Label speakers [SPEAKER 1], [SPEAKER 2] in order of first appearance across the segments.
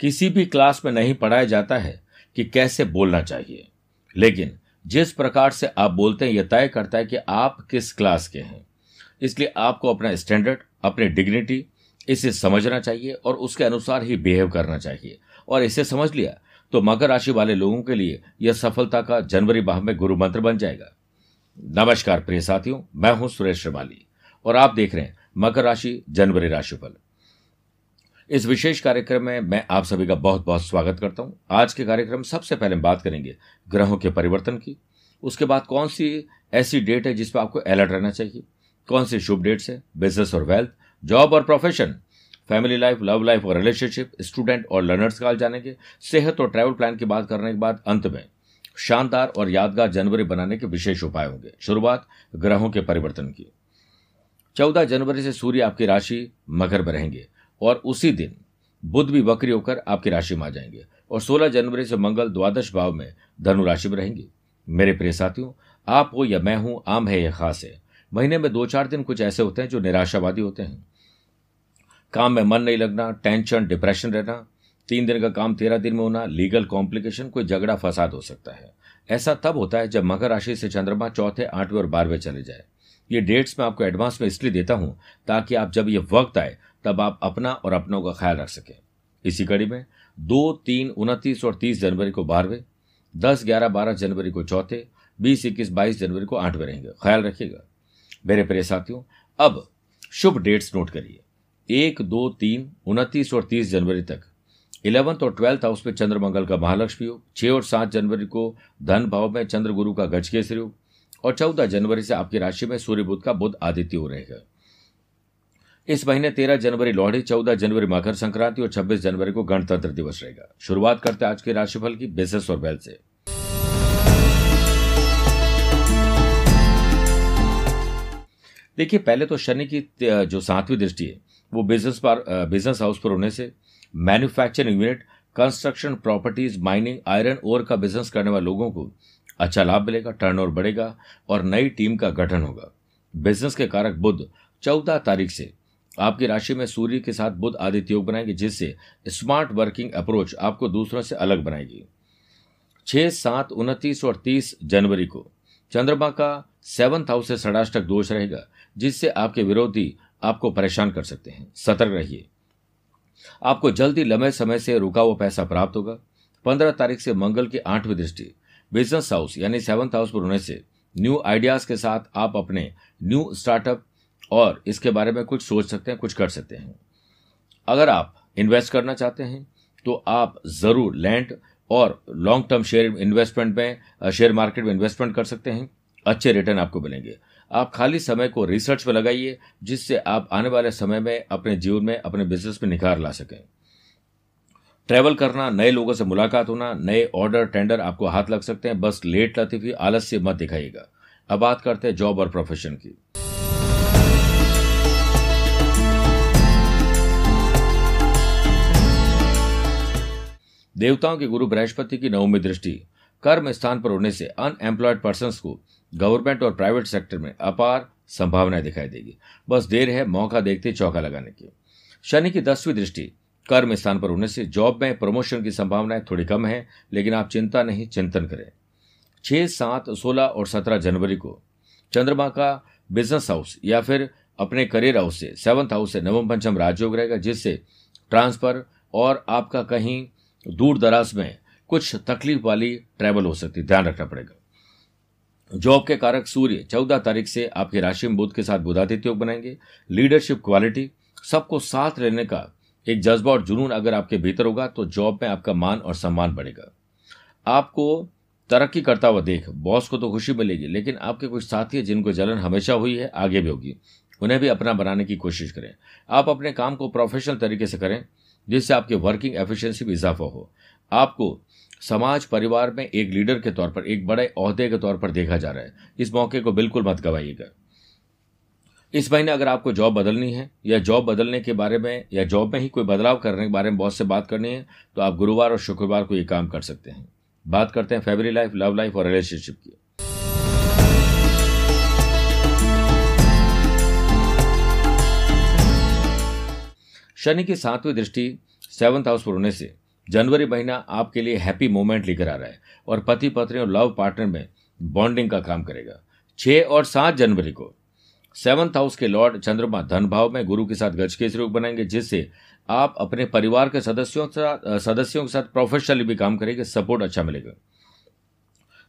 [SPEAKER 1] किसी भी क्लास में नहीं पढ़ाया जाता है कि कैसे बोलना चाहिए। लेकिन जिस प्रकार से आप बोलते हैं, यह तय करता है कि आप किस क्लास के हैं। इसलिए आपको अपना स्टैंडर्ड अपनी डिग्निटी इसे समझना चाहिए और उसके अनुसार ही बिहेव करना चाहिए। और इसे समझ लिया तो मकर राशि वाले लोगों के लिए यह सफलता का जनवरी माह में गुरु मंत्र बन जाएगा। नमस्कार प्रिय साथियों, मैं हूँ सुरेश श्रिवाली और आप देख रहे हैं मकर राशि, जनवरी राशिफल। इस विशेष कार्यक्रम में मैं आप सभी का बहुत बहुत स्वागत करता हूँ। आज के कार्यक्रम सबसे पहले बात करेंगे ग्रहों के परिवर्तन की। उसके बाद कौन सी ऐसी डेट है जिस पर आपको अलर्ट रहना चाहिए? कौन सी शुभ डेट्स है? बिज़नेस और वेल्थ, जॉब और profession, family life, love life और रिलेशनशिप, स्टूडेंट और लर्नर्स का जानेंगे। सेहत और ट्रैवल प्लान की बात करने के बाद अंत में शानदार और यादगार जनवरी बनाने के विशेष उपाय होंगे। शुरुआत ग्रहों के परिवर्तन की। चौदह जनवरी से सूर्य आपकी राशि मकर में रहेंगे। और उसी दिन बुध भी वक्री होकर आपकी राशि में आ जाएँगे। और 16 जनवरी से मंगल द्वादश भाव में धनु राशि में रहेंगे। मेरे प्रिय साथियों, आप हो या मैं हूँ, आम है या खास है, महीने में दो चार दिन कुछ ऐसे होते हैं जो निराशावादी होते हैं। काम में मन नहीं लगना टेंशन डिप्रेशन रहना, तीन दिन का काम तेरह दिन में होना लीगल कॉम्प्लिकेशन कोई झगड़ा, फसाद हो सकता है। ऐसा तब होता है जब मकर राशि से चंद्रमा चौथे, आठवें और बारहवें चले जाए। ये डेट्स मैं आपको एडवांस में इसलिए देता हूँ ताकि आप जब ये वक्त आए तब आप अपना और अपनों का ख्याल रख सकें। इसी कड़ी में दो, तीन, उनतीस और तीस जनवरी को बारहवें, दस, ग्यारह, बारह जनवरी को चौथे, बीस, इक्कीस, बाईस जनवरी को आठवें रहेंगे। ख्याल रखिएगा। मेरे प्रिय साथियों, अब शुभ डेट्स नोट करिए। एक, दो, तीन, उनतीस और तीस जनवरी तक इलेवंथ और ट्वेल्थ हाउस में चंद्र मंगल का महालक्ष्मी योग, छह और सात जनवरी को धन भाव में चंद्र गुरु का गजकेसरी योग और चौदह जनवरी से आपकी राशि में सूर्य बुद्ध का बुद्ध आदित्य हो रहेगा। इस महीने तेरह जनवरी लोहड़ी, चौदह जनवरी मकर संक्रांति और छब्बीस जनवरी को गणतंत्र दिवस रहेगा। शुरुआत करते आज के राशिफल की, बिज़नेस और वेल्थ से। देखिए, पहले तो शनि की जो सातवीं दृष्टि है, वो बिज़नेस पर बिज़नेस हाउस पर होने से manufacturing unit, construction properties, mining, iron, ore का बिज़नेस करने वाले लोगों को अच्छा लाभ मिलेगा, टर्नओवर बढ़ेगा और नई टीम का गठन होगा। बिज़नेस के कारक बुद्ध चौदह तारीख से आपकी राशि में सूर्य के साथ बुध आदित्य योग बनाएँगे, जिससे स्मार्ट वर्किंग अप्रोच आपको दूसरों से अलग बनाएगी। छह, सात, उनतीस और तीस जनवरी को चंद्रमा का सेवंथ हाउस से षडाष्टक दोष रहेगा, जिससे आपके विरोधी आपको परेशान कर सकते हैं। सतर्क रहिए। आपको जल्दी लंबे समय से रुका हुआ पैसा प्राप्त होगा। पंद्रह तारीख से मंगल की आठवीं दृष्टि बिज़नेस हाउस यानी सेवंथ हाउस पर होने से न्यू आइडियाज़ के साथ आप अपने न्यू स्टार्टअप और इसके बारे में कुछ सोच सकते हैं, कुछ कर सकते हैं। अगर आप इन्वेस्ट करना चाहते हैं तो आप ज़रूर लैंड और लॉन्ग टर्म शेयर इन्वेस्टमेंट में शेयर मार्केट में इन्वेस्टमेंट कर सकते हैं। अच्छे रिटर्न आपको मिलेंगे। आप खाली समय को रिसर्च में लगाइए, जिससे आप आने वाले समय में अपने जीवन में, अपने बिज़नेस में निखार ला सकें। ट्रैवल करना, नए लोगों से मुलाकात होना, नए ऑर्डर टेंडर आपको हाथ लग सकते हैं। बस लेट लतीफी आलस्य मत दिखाइएगा। अब बात करते हैं जॉब और प्रोफेशन की। देवताओं के गुरु बृहस्पति की नवमी दृष्टि, कर्म स्थान पर होने से अनएम्प्लॉयड पर्सन को गवर्नमेंट और प्राइवेट सेक्टर में अपार संभावनाएँ दिखाई देगी। बस देर है मौका देखते चौका लगाने की। शनि की दसवीं दृष्टि, कर्म स्थान पर होने से जॉब में प्रमोशन की संभावनाएँ थोड़ी कम है, लेकिन आप चिंता नहीं, चिंतन करें। छह, सात, सोलह और सत्रह जनवरी को चंद्रमा का बिज़नेस हाउस या फिर अपने करियर हाउस से सेवंथ हाउस से नवम पंचम राजयोग रहेगा, जिससे ट्रांसफ़र और आपका कहीं दूर दराज में कुछ तकलीफ़ वाली ट्रैवल हो सकती है ध्यान रखना पड़ेगा। जॉब के कारक सूर्य चौदह तारीख से आपकी राशि में बुद्ध के साथ बुधादित्य योग बनाएँगे। लीडरशिप क्वालिटी सबको साथ रहने का एक जज्बा और जुनून अगर आपके भीतर होगा तो जॉब में आपका मान और सम्मान बढ़ेगा। आपको तरक्की करता हुआ देख बॉस को तो खुशी मिलेगी, लेकिन आपके कुछ साथी हैं जिनको जलन हमेशा हुई है, आगे भी होगी। उन्हें भी अपना बनाने की कोशिश करें। आप अपने काम को प्रोफेशनल तरीके से करें। जिससे आपके वर्किंग एफिशिएंसी में इजाफा हो। आपको समाज, परिवार में एक लीडर के तौर पर, एक बड़े अहदे के तौर पर देखा जा रहा है। इस मौके को बिल्कुल मत गवाइएगा। इस महीने अगर आपको जॉब बदलनी है, या जॉब बदलने के बारे में, या जॉब में ही कोई बदलाव करने के बारे में बहुत से बात करनी है तो आप गुरुवार और शुक्रवार को ये काम कर सकते हैं। बात करते हैं फैमिली लाइफ लव लाइफ और रिलेशनशिप की। शनि की सातवीं दृष्टि सेवंथ हाउस पर होने से जनवरी महीना आपके लिए हैप्पी मोमेंट लेकर आ रहा है और पति पत्नी और लव पार्टनर में बॉन्डिंग का काम करेगा। छह और सात जनवरी को सेवंथ हाउस के लॉर्ड चंद्रमा धन भाव में गुरु के साथ गज के योग बनाएँगे, जिससे आप अपने परिवार के सदस्यों सदस्यों के साथ प्रोफेशनली भी काम करेंगे सपोर्ट अच्छा मिलेगा।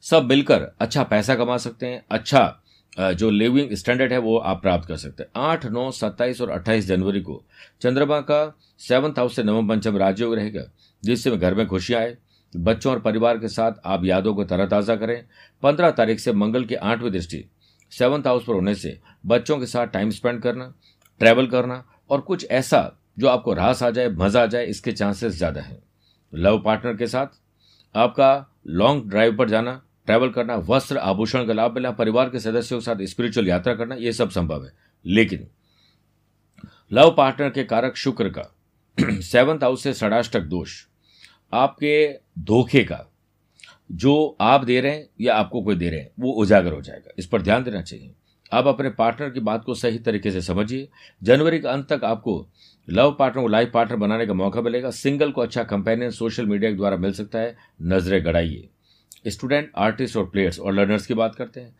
[SPEAKER 1] सब मिलकर अच्छा पैसा कमा सकते हैं अच्छा जो लिविंग स्टैंडर्ड है, वो आप प्राप्त कर सकते हैं। आठ, नौ, सत्ताईस और अट्ठाईस जनवरी को चंद्रमा का सेवंथ हाउस से नवम पंचम राजयोग रहेगा, जिससे घर में खुशियाँ आए। बच्चों और परिवार के साथ आप यादों को तरोताज़ा करें। पंद्रह तारीख से मंगल की आठवीं दृष्टि सेवंथ हाउस पर होने से बच्चों के साथ टाइम स्पेंड करना, ट्रैवल करना और कुछ ऐसा जो आपको रास आ जाए, मज़ा आ जाए, इसके चांसेस ज़्यादा हैं। लव पार्टनर के साथ आपका लॉन्ग ड्राइव पर जाना ट्रैवल करना, वस्त्र आभूषण का लाभ मिलना, परिवार के सदस्यों के साथ स्पिरिचुअल यात्रा करना यह सब संभव है। लेकिन लव पार्टनर के कारक शुक्र का सेवंथ हाउस से षडाष्टक दोष, आपके धोखे का, जो आप दे रहे हैं या आपको कोई दे रहे हैं, वो उजागर हो जाएगा। इस पर ध्यान देना चाहिए। आप अपने पार्टनर की बात को सही तरीके से समझिए। जनवरी के अंत तक आपको लव पार्टनर को लाइफ पार्टनर बनाने का मौका मिलेगा। सिंगल को अच्छा कंपेनियन सोशल मीडिया के द्वारा मिल सकता है। नज़रें गड़ाइए। स्टूडेंट, आर्टिस्ट और प्लेयर्स और लर्नर्स की बात करते हैं।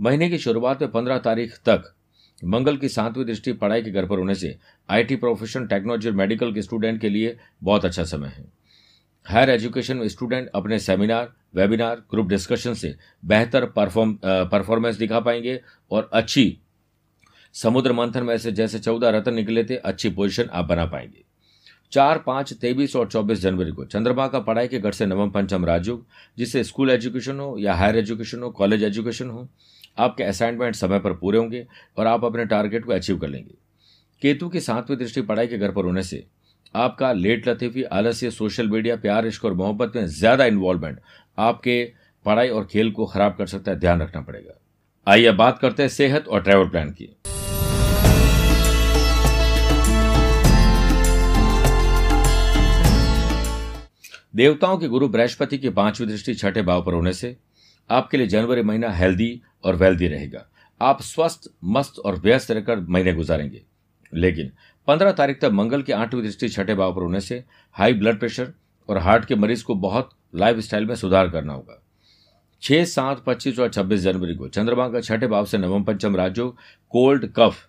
[SPEAKER 1] महीने की शुरुआत में पंद्रह तारीख तक मंगल की सातवीं दृष्टि पढ़ाई के घर पर होने से आईटी प्रोफेशन, टेक्नोलॉजी और मेडिकल के स्टूडेंट के लिए बहुत अच्छा समय है। हायर एजुकेशन में स्टूडेंट अपने सेमिनार, वेबिनार, ग्रुप डिस्कशन से बेहतर परफॉर्म परफॉर्मेंस दिखा पाएँगे और अच्छी समुद्र मंथन में से जैसे चौदह रत्न निकले थे, अच्छी पोजीशन आप बना पाएँगे। चार, पाँच, तेईस और चौबीस जनवरी को चंद्रमा का पढ़ाई के घर से नवम पंचम राजयोग, जिससे स्कूल एजुकेशन हो या हायर एजुकेशन हो, कॉलेज एजुकेशन हो, आपके असाइनमेंट समय पर पूरे होंगे और आप अपने टारगेट को अचीव कर लेंगे। केतु की सातवीं दृष्टि पढ़ाई के घर पर होने से आपका लेट लतीफी, आलस्य, सोशल मीडिया, प्यार, इश्क और मोहब्बत में ज़्यादा इन्वॉल्वमेंट आपके पढ़ाई और खेल को खराब कर सकता है, ध्यान रखना पड़ेगा। आइए बात करते हैं सेहत और ट्रैवल प्लान की। देवताओं के गुरु बृहस्पति की पांचवी दृष्टि छठे भाव पर होने से आपके लिए जनवरी महीना हेल्दी और वेल्दी रहेगा। आप स्वस्थ, मस्त और व्यस्त रहकर महीने गुजारेंगे। लेकिन पंद्रह तारीख तक मंगल की आठवीं दृष्टि छठे भाव पर होने से हाई ब्लड प्रेशर और हार्ट के मरीज़ को बहुत लाइफ स्टाइल में सुधार करना होगा। छह सात पच्चीस और छब्बीस जनवरी को चंद्रमा का छठे भाव से नवम पंचम राज्यों, कोल्ड कफ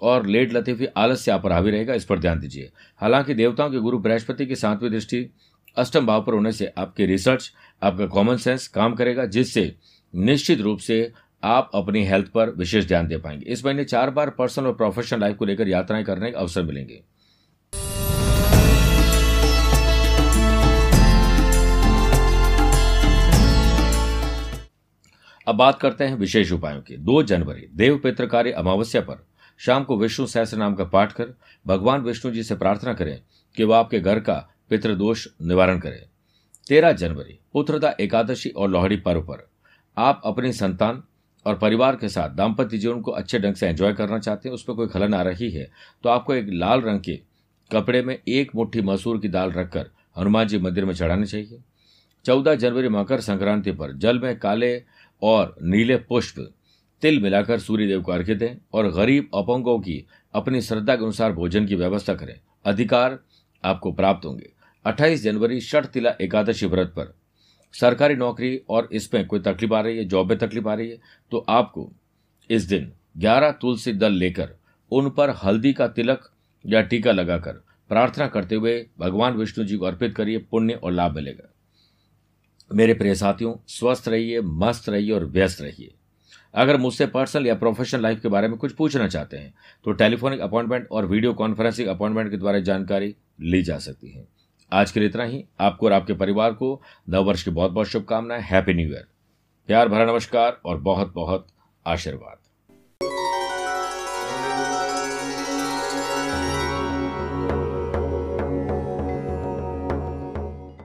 [SPEAKER 1] और लेट लतीफी आलस्य आप पर हावी रहेगा, इस पर ध्यान दीजिए। हालाँकि देवताओं के गुरु बृहस्पति की सातवीं दृष्टि अष्टम भाव पर होने से आपकी रिसर्च, आपका कॉमन सेंस काम करेगा, जिससे निश्चित रूप से आप अपनी हेल्थ पर विशेष ध्यान दे पाएँगे। इस महीने चार बार पर्सनल और प्रोफेशनल लाइफ को लेकर यात्राएँ करने के अवसर मिलेंगे। अब बात करते हैं विशेष उपायों की। दो जनवरी, देव पित्रकारी अमावस्या पर। शाम को विष्णु सहस्र नाम का पाठ कर, भगवान विष्णु जी से प्रार्थना करें कि वह आपके घर का पितृदोष निवारण करें। तेरह जनवरी पुत्रदा एकादशी और लोहड़ी पर्व पर। आप अपनी संतान और परिवार के साथ दाम्पत्य जीवन को अच्छे ढंग से एंजॉय करना चाहते हैं उसमें कोई खलन आ रही है तो आपको एक लाल रंग के कपड़े में एक मुट्ठी मसूर की दाल रखकर हनुमान जी मंदिर में चढ़ानी चाहिए। चौदह जनवरी मकर संक्रांति पर, जल में काले और नीले पुष्प तिल मिलाकर सूर्यदेव को अर्घ्य दें और गरीब अपंगों की अपनी श्रद्धा के अनुसार भोजन की व्यवस्था करें। अधिकार आपको प्राप्त होंगे। 28 जनवरी षठ तिला एकादशी व्रत पर। सरकारी नौकरी और इसमें कोई तकलीफ़ आ रही है? जॉब में तकलीफ़ आ रही है? तो आपको इस दिन 11 तुलसी दल लेकर उन पर हल्दी का तिलक या टीका लगाकर प्रार्थना करते हुए भगवान विष्णु जी को अर्पित करिए। पुण्य और लाभ मिलेगा। मेरे प्रिय साथियों, स्वस्थ रहिए, मस्त रहिए और व्यस्त रहिए। अगर मुझसे पर्सनल या प्रोफेशनल लाइफ के बारे में कुछ पूछना चाहते हैं तो टेलीफोनिक अपॉइंटमेंट और वीडियो कॉन्फ्रेंसिंग अपॉइंटमेंट के द्वारा जानकारी ली जा सकती है। आज के लिए इतना ही। आपको और आपके परिवार को नव वर्ष की बहुत बहुत शुभकामनाएँ। हैप्पी न्यू ईयर प्यार, भरा नमस्कार और बहुत बहुत आशीर्वाद।